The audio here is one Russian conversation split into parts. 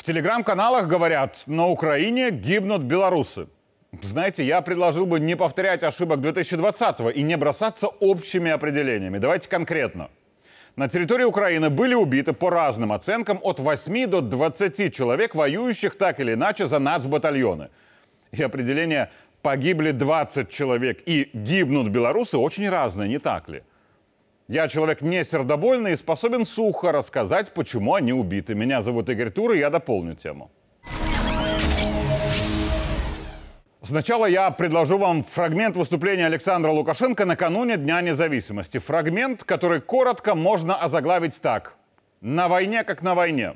В телеграм-каналах говорят, на Украине гибнут белорусы. Знаете, я предложил бы не повторять ошибок 2020 и не бросаться общими определениями. Давайте конкретно. На территории Украины были убиты по разным оценкам от 8 до 20 человек, воюющих так или иначе за нацбатальоны. И определение «погибли 20 человек» и «гибнут белорусы» очень разные, не так ли? Я человек не сердобольный и способен сухо рассказать, почему они убиты. Меня зовут Игорь Тур, и я дополню тему. Сначала я предложу вам фрагмент выступления Александра Лукашенко накануне Дня независимости. Фрагмент, который коротко можно озаглавить так. «На войне, как на войне».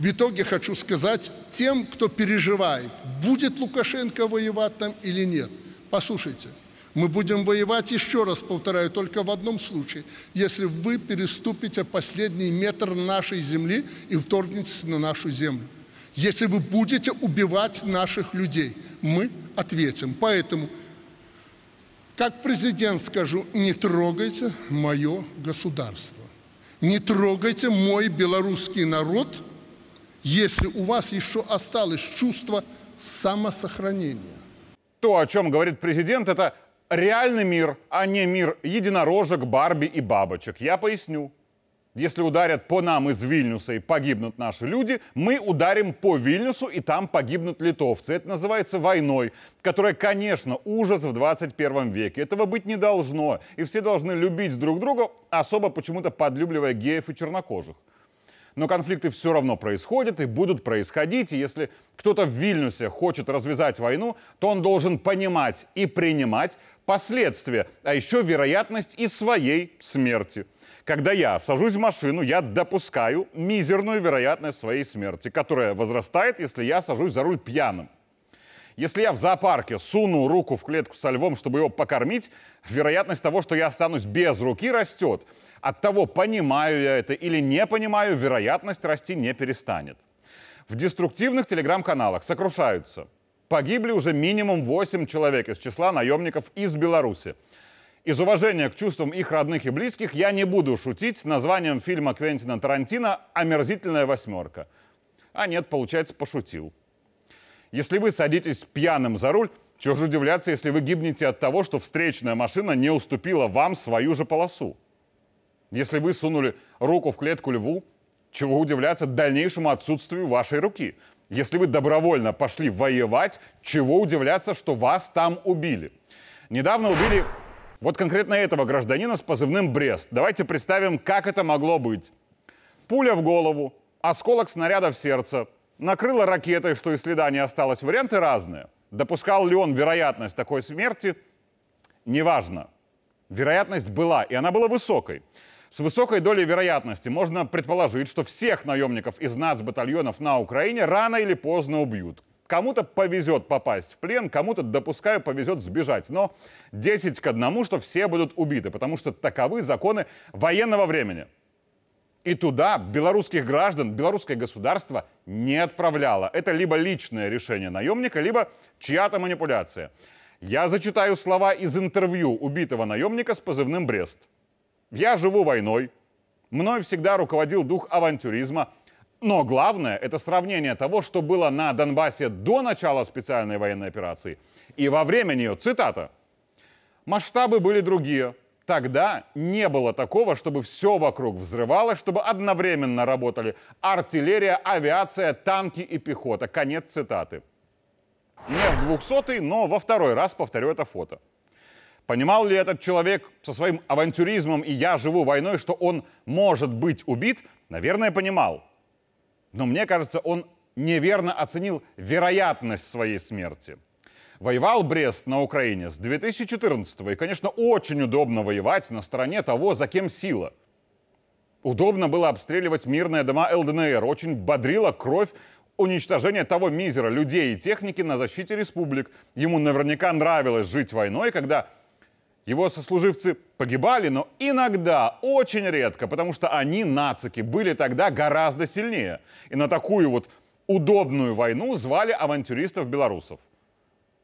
В итоге хочу сказать тем, кто переживает, будет Лукашенко воевать там или нет. Послушайте, мы будем воевать, еще раз повторяю, только в одном случае, если вы переступите последний метр нашей земли и вторгнетесь на нашу землю. Если вы будете убивать наших людей, мы ответим. Поэтому, как президент скажу, не трогайте мое государство. Не трогайте мой белорусский народ, если у вас еще осталось чувство самосохранения. То, о чем говорит президент, это реальный мир, а не мир единорожек, Барби и бабочек. Я поясню. Если ударят по нам из Вильнюса и погибнут наши люди, мы ударим по Вильнюсу и там погибнут литовцы. Это называется войной, которая, конечно, ужас в 21 веке. Этого быть не должно. И все должны любить друг друга, особо почему-то подлюбливая геев и чернокожих. Но конфликты все равно происходят и будут происходить. И если кто-то в Вильнюсе хочет развязать войну, то он должен понимать и принимать последствия, а еще вероятность и своей смерти. Когда я сажусь в машину, я допускаю мизерную вероятность своей смерти, которая возрастает, если я сажусь за руль пьяным. Если я в зоопарке суну руку в клетку со львом, чтобы его покормить, вероятность того, что я останусь без руки, растет. От того, понимаю я это или не понимаю, вероятность расти не перестанет. В деструктивных телеграм-каналах сокрушаются. Погибли уже минимум 8 человек из числа наемников из Беларуси. Из уважения к чувствам их родных и близких я не буду шутить названием фильма Квентина Тарантино «Омерзительная восьмерка». А нет, получается, пошутил. Если вы садитесь пьяным за руль, чего же удивляться, если вы гибнете от того, что встречная машина не уступила вам свою же полосу? Если вы сунули руку в клетку льву, чего удивляться дальнейшему отсутствию вашей руки? Если вы добровольно пошли воевать, чего удивляться, что вас там убили? Недавно убили вот конкретно этого гражданина с позывным «Брест». Давайте представим, как это могло быть. Пуля в голову, осколок снаряда в сердце, накрыла ракетой, что и следа не осталось. Варианты разные. Допускал ли он вероятность такой смерти? Неважно. Вероятность была, и она была высокой. С высокой долей вероятности можно предположить, что всех наемников из нацбатальонов на Украине рано или поздно убьют. Кому-то повезет попасть в плен, кому-то, допускаю, повезет сбежать. Но 10 к одному, что все будут убиты, потому что таковы законы военного времени. И туда белорусских граждан, белорусское государство не отправляло. Это либо личное решение наемника, либо чья-то манипуляция. Я зачитаю слова из интервью убитого наемника с позывным «Брест». «Я живу войной. Мной всегда руководил дух авантюризма – но главное – это сравнение того, что было на Донбассе до начала специальной военной операции и во время нее. Цитата. «Масштабы были другие. Тогда не было такого, чтобы все вокруг взрывалось, чтобы одновременно работали артиллерия, авиация, танки и пехота». Конец цитаты. Не в двухсотый, но во второй раз повторю это фото. Понимал ли этот человек со своим авантюризмом и «я живу войной», что он может быть убит? Наверное, понимал. Но мне кажется, он неверно оценил вероятность своей смерти. Воевал Брест на Украине с 2014 и, конечно, очень удобно воевать на стороне того, за кем сила. Удобно было обстреливать мирные дома ЛДНР, очень бодрила кровь уничтожение того мизера людей и техники на защите республик. Ему наверняка нравилось жить войной, когда его сослуживцы погибали, но иногда, очень редко, потому что они, нацики, были тогда гораздо сильнее. И на такую вот удобную войну звали авантюристов-белорусов.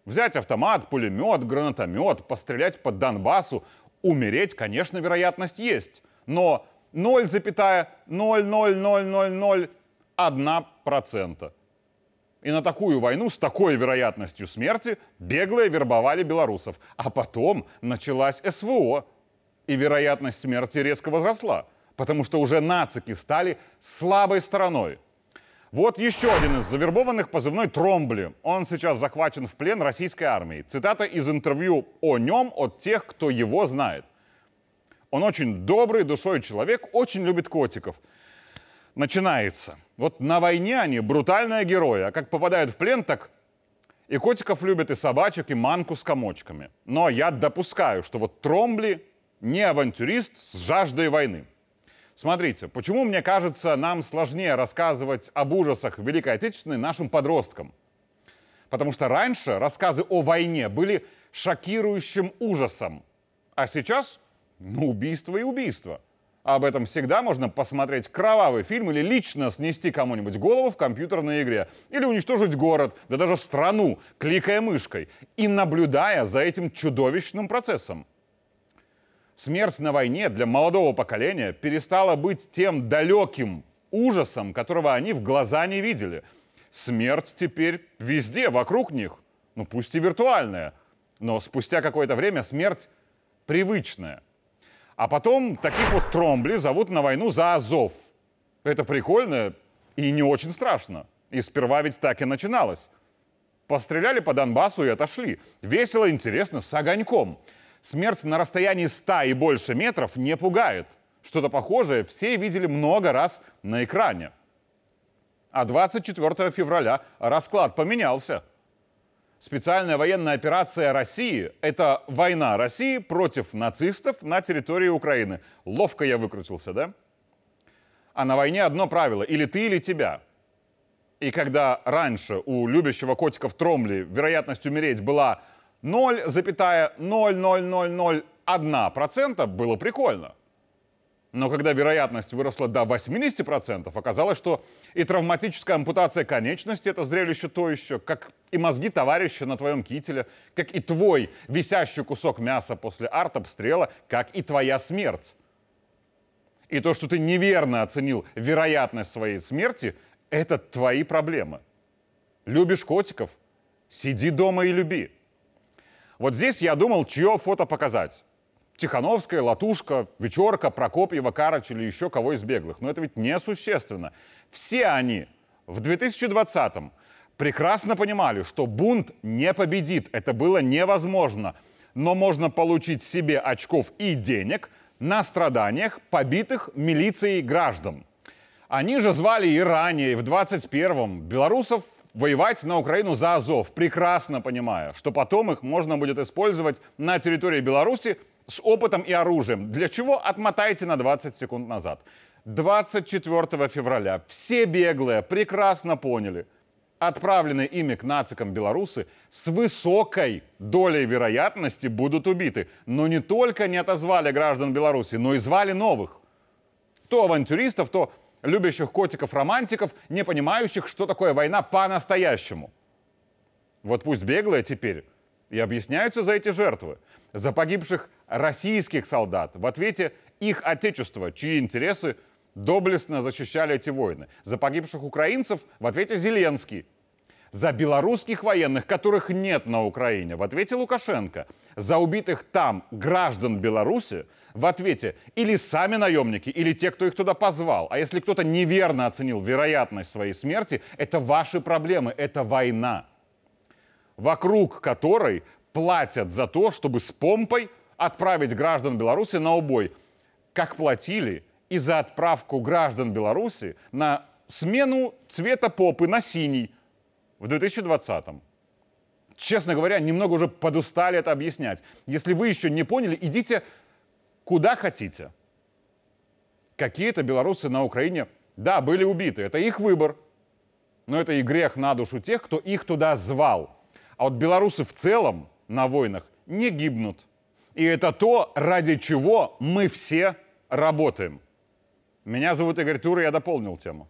Взять автомат, пулемет, гранатомет, пострелять по Донбассу, умереть, конечно, вероятность есть. Но 0,00001%. И на такую войну с такой вероятностью смерти беглые вербовали белорусов. А потом началась СВО, и вероятность смерти резко возросла, потому что уже нацики стали слабой стороной. Вот еще один из завербованных позывной Тромбли. Он сейчас захвачен в плен российской армией. Цитата из интервью о нем от тех, кто его знает. Он очень добрый душой человек, очень любит котиков. Начинается. Вот на войне они брутальные герои, а как попадают в плен, так и котиков любят, и собачек, и манку с комочками. Но я допускаю, что вот Тромбли не авантюрист с жаждой войны. Смотрите, почему, мне кажется, нам сложнее рассказывать об ужасах Великой Отечественной нашим подросткам? Потому что раньше рассказы о войне были шокирующим ужасом, а сейчас, ну, убийство и убийство. Об этом всегда можно посмотреть кровавый фильм или лично снести кому-нибудь голову в компьютерной игре. Или уничтожить город, да даже страну, кликая мышкой и наблюдая за этим чудовищным процессом. Смерть на войне для молодого поколения перестала быть тем далеким ужасом, которого они в глаза не видели. Смерть теперь везде, вокруг них. Ну пусть и виртуальная, но спустя какое-то время смерть привычная. А потом таких вот тромбли зовут на войну за Азов. Это прикольно и не очень страшно. И сперва ведь так и начиналось. Постреляли по Донбассу и отошли. Весело, интересно, с огоньком смерть на расстоянии 100 и больше метров не пугает. Что-то похожее все видели много раз на экране. А 24 февраля расклад поменялся. Специальная военная операция России – это война России против нацистов на территории Украины. Ловко я выкрутился, да? А на войне одно правило – или ты, или тебя. И когда раньше у любящего котиков Тромли вероятность умереть была 0,00001% было прикольно. Но когда вероятность выросла до 80%, оказалось, что и травматическая ампутация конечности – это зрелище то еще, как и мозги товарища на твоем кителе, как и твой висящий кусок мяса после артобстрела, как и твоя смерть. И то, что ты неверно оценил вероятность своей смерти – это твои проблемы. Любишь котиков – сиди дома и люби. Вот здесь я думал, чье фото показать. Тихановская, Латушка, Вечерка, Прокопьева, Карыч или еще кого из беглых. Но это ведь несущественно. Все они в 2020-м прекрасно понимали, что бунт не победит. Это было невозможно. Но можно получить себе очков и денег на страданиях побитых милицией граждан. Они же звали и ранее, и в 21-м белорусов воевать на Украину за Азов, прекрасно понимая, что потом их можно будет использовать на территории Беларуси с опытом и оружием. Для чего? Отмотайте на 20 секунд назад. 24 февраля все беглые прекрасно поняли, отправленные ими к нацикам белорусы с высокой долей вероятности будут убиты. Но не только не отозвали граждан Беларуси, но и звали новых. То авантюристов, то любящих котиков-романтиков, не понимающих, что такое война по-настоящему. Вот пусть беглые теперь и объясняются за эти жертвы, за погибших российских солдат, в ответе их отечества, чьи интересы доблестно защищали эти войны, за погибших украинцев в ответе Зеленский – за белорусских военных, которых нет на Украине, в ответе Лукашенко, за убитых там граждан Беларуси, в ответе или сами наемники, или те, кто их туда позвал. А если кто-то неверно оценил вероятность своей смерти, это ваши проблемы, это война, вокруг которой платят за то, чтобы с помпой отправить граждан Беларуси на убой, как платили и за отправку граждан Беларуси на смену цвета попы на синий – в 2020-м. Честно говоря, немного уже подустали это объяснять. Если вы еще не поняли, идите куда хотите. Какие-то белорусы на Украине, да, были убиты. Это их выбор. Но это и грех на душу тех, кто их туда звал. А вот белорусы в целом на войнах не гибнут. И это то, ради чего мы все работаем. Меня зовут Игорь Тур, и я дополнил тему.